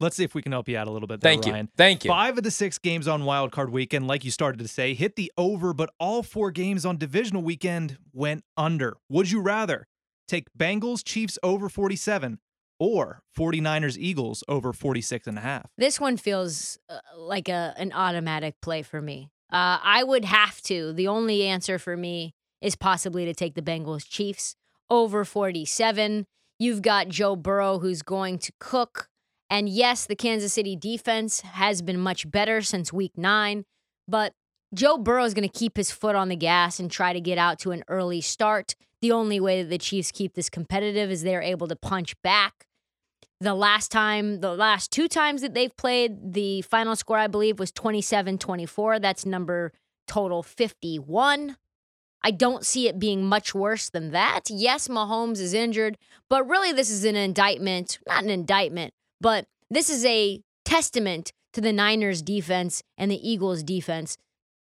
Let's see if we can help you out a little bit. There, Thank you. Ryan. Thank you. Five of the six games on Wild Card Weekend, like you started to say, hit the over, but all four games on Divisional Weekend went under. Would you rather take Bengals Chiefs over 47 or 49ers Eagles over 46 and a half? This one feels uh, like a an automatic play for me. Uh, I would have to. The only answer for me is possibly to take the Bengals Chiefs over 47. You've got Joe Burrow who's going to cook. And yes, the Kansas City defense has been much better since week nine, but Joe Burrow is going to keep his foot on the gas and try to get out to an early start. The only way that the Chiefs keep this competitive is they're able to punch back. The last time, the last two times that they've played, the final score, I believe, was 27 24. That's number total 51. I don't see it being much worse than that. Yes, Mahomes is injured, but really, this is an indictment, not an indictment, but this is a testament to the Niners defense and the Eagles defense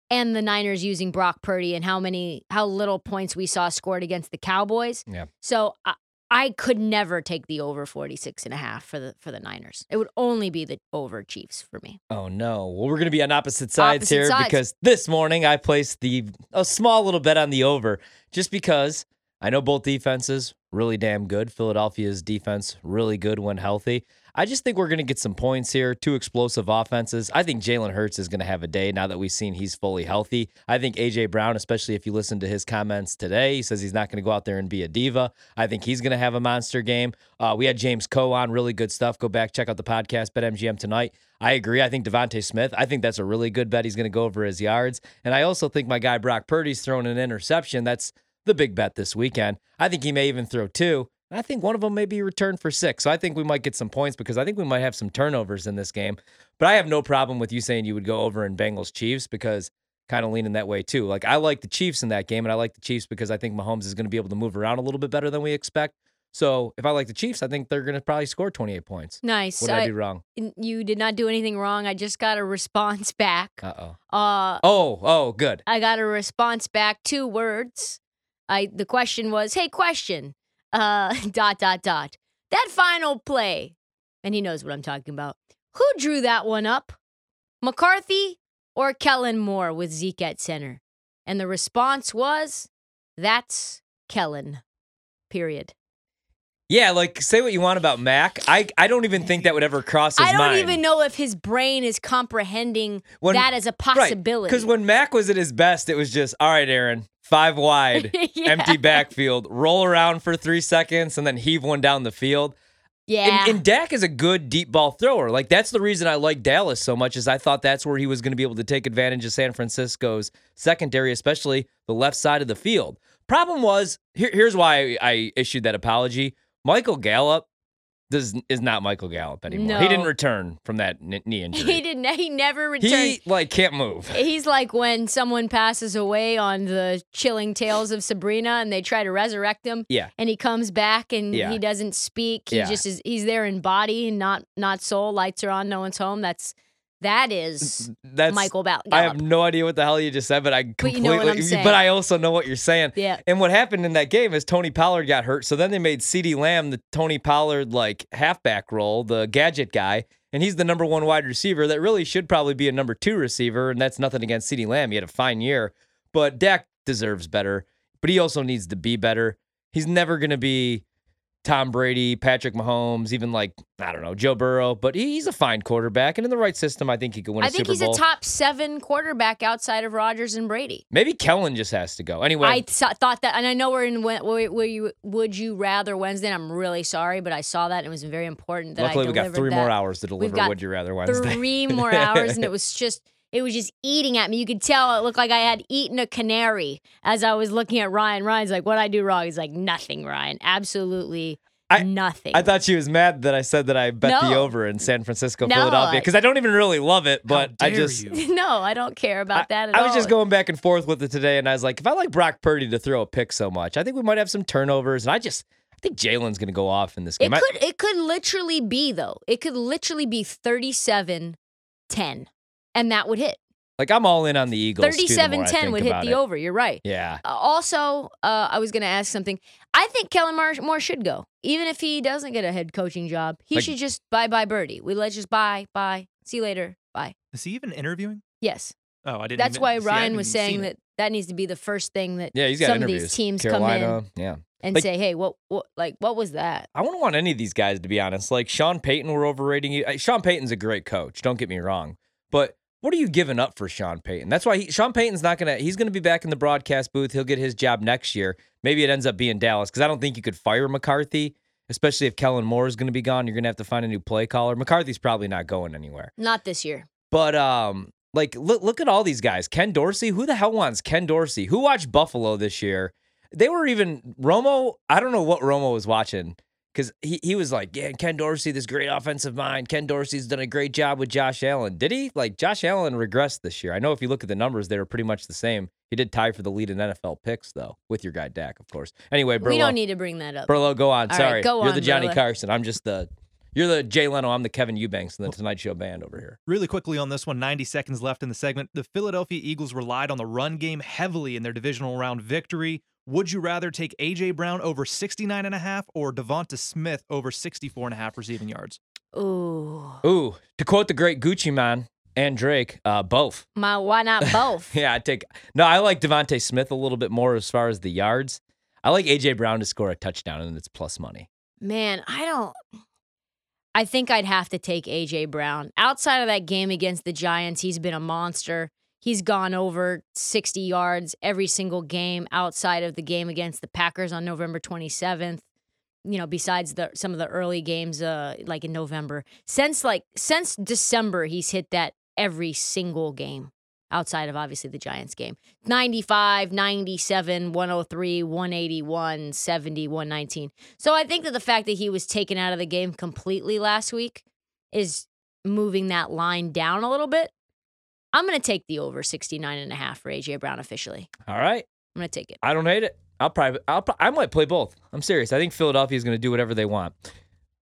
and the Niners using Brock Purdy and how many how little points we saw scored against the Cowboys. Yeah. So I, I could never take the over 46 and a half for the for the Niners. It would only be the over Chiefs for me. Oh no. Well, we're going to be on opposite sides Opposite here sides. because this morning I placed the a small little bet on the over just because I know both defenses really damn good. Philadelphia's defense really good when healthy. I just think we're going to get some points here. Two explosive offenses. I think Jalen Hurts is going to have a day now that we've seen he's fully healthy. I think AJ Brown, especially if you listen to his comments today, he says he's not going to go out there and be a diva. I think he's going to have a monster game. Uh, we had James Coe on, really good stuff. Go back check out the podcast, Bet MGM tonight. I agree. I think DeVonta Smith. I think that's a really good bet. He's going to go over his yards, and I also think my guy Brock Purdy's throwing an interception. That's the big bet this weekend. I think he may even throw two. I think one of them may be returned for six. So I think we might get some points because I think we might have some turnovers in this game. But I have no problem with you saying you would go over in Bengals Chiefs because kind of leaning that way too. Like I like the Chiefs in that game, and I like the Chiefs because I think Mahomes is going to be able to move around a little bit better than we expect. So if I like the Chiefs, I think they're going to probably score 28 points. Nice. Would I do wrong? you did not do anything wrong. I just got a response back. Uh oh. Uh, Oh, oh, good. I got a response back, two words. I the question was, "Hey, question." Uh, dot dot dot. That final play, and he knows what I'm talking about. Who drew that one up? McCarthy or Kellen Moore with Zeke at center? And the response was, "That's Kellen." Period. Yeah, like say what you want about Mac. I I don't even think that would ever cross his mind. I don't mind. even know if his brain is comprehending When- that as a possibility. Because when Mac was at his best, it was just all right, Aaron, five wide, Yeah. empty backfield, roll around for three seconds, and then heave one down the field. yeah, And, and Dak is a good deep ball thrower. Like that's the reason I like Dallas so much is I thought that's where he was going to be able to take advantage of San Francisco's secondary, especially the left side of the field. Problem was here, here's why I issued that apology. Michael Gallup does is not Michael Gallup anymore. He didn't return from that kn- knee injury. he didn't. He never returned. He like can't move. He's like when someone passes away on the chilling tales of Sabrina and they try to resurrect him Yeah. and he comes back and Yeah. he doesn't speak. He Yeah. just is he's there in body, not not soul. Lights are on, no one's home. That's that is That's Michael Bal- I have no idea what the hell you just said, but I But completely. you know but I also know what you're saying. Yeah. And what happened in that game is Tony Pollard got hurt, so then they made CeeDee Lamb the Tony Pollard like halfback role, the gadget guy, and he's the number one wide receiver that really should probably be a number two receiver, and that's nothing against CeeDee Lamb. He had a fine year, but Dak deserves better, but he also needs to be better. He's never going to be Tom Brady, Patrick Mahomes, even like I don't know Joe Burrow, but he's a fine quarterback, and in the right system, I think he could win a I think Super he's Bowl. a top seven quarterback outside of Rodgers and Brady. Maybe Kellen just has to go. Anyway, I th- thought that, and I know we're in where, you would you rather Wednesday. And I'm really sorry, but I saw that and it was very important that luckily I we got three more hours to deliver Would You Rather Wednesday. three more hours, and it was just it was just eating at me. You could tell it looked like I had eaten a canary as I was looking at Ryan. Ryan's like, "What I do wrong?" He's like, "Nothing, Ryan. Absolutely I- nothing." I thought she was mad that I said that I bet the over in San Francisco, No, Philadelphia, because I don't even really love it, but I dare just. you. no, I don't care about that at I all. I was just going back and forth with it today, and I was like, if I like Brock Purdy to throw a pick so much, I think we might have some turnovers, and I just, I think Jalen's going to go off in this It game. I- could it could literally be though. It could literally be 37-10. And that would hit. Like I'm all in on the Eagles. too, the more I 37-10 would hit the it. over. You're right. Yeah. Uh, also, uh, I was going to ask something. I think Kellen Moore, Moore should go, even if he doesn't get a head coaching job. He Like- should just bye bye birdie. We let's just bye bye. See you later. Bye. Is he even interviewing? Yes, Oh, I didn't. that's even- why Ryan hadn't was saying that that needs to be the first thing that Yeah, he's got some interviews. of these teams Carolina, come in Yeah. and Like- say, "Hey, what, what, like, what was that?" I wouldn't want any of these guys to be honest. Like Sean Payton, we're overrating you. Sean Payton's a great coach. Don't get me wrong, but what are you giving up for Sean Payton? That's why he, Sean Payton's not gonna. He's gonna be back in the broadcast booth. He'll get his job next year. Maybe it ends up being Dallas because I don't think you could fire McCarthy, especially if Kellen Moore is gonna be gone. You're gonna have to find a new play caller. McCarthy's probably not going anywhere. Not this year. But um, like look look at all these guys. Ken Dorsey. Who the hell wants Ken Dorsey? Who watched Buffalo this year? They were even Romo. I don't know what Romo was watching because he, he was like, yeah, Ken Dorsey, this great offensive mind. Ken Dorsey's done a great job with Josh Allen. Did he? Like Josh Allen regressed this year. I know if you look at the numbers, they were pretty much the same. He did tie for the lead in NFL picks though, with your guy Dak, of course. Anyway, Burlow, We don't need to bring that up. Burlow, go on. All right, Sorry, go you're on, the Johnny Burlow. Carson. I'm just the. You're the Jay Leno. I'm the Kevin Eubanks in the Tonight Show band over here. Really quickly on this one, 90 seconds left in the segment. The Philadelphia Eagles relied on the run game heavily in their divisional round victory. Would you rather take AJ Brown over 69 and a half or Devonta Smith over 64 and a half receiving yards? Ooh, Ooh, to quote the great Gucci Mane and Drake, uh, both. my why not both? Yeah, I take. No, I like DeVonta Smith a little bit more as far as the yards. I like AJ Brown to score a touchdown, and it's plus money. Man, I don't. I think I'd have to take AJ Brown. Outside of that game against the Giants, he's been a monster. He's gone over 60 yards every single game outside of the game against the Packers on November 27th. You know, besides the some of the early games uh like in November. Since like since December, he's hit that every single game outside of obviously the Giants game. 95, 97, 103, 181, 70, 119. So I think that the fact that he was taken out of the game completely last week is moving that line down a little bit. I'm going to take the over 69 and a half for AJ Brown officially. All right, I'm going to take it. I don't hate it. I'll probably. I'll. I might play both. I'm serious. I think Philadelphia is going to do whatever they want.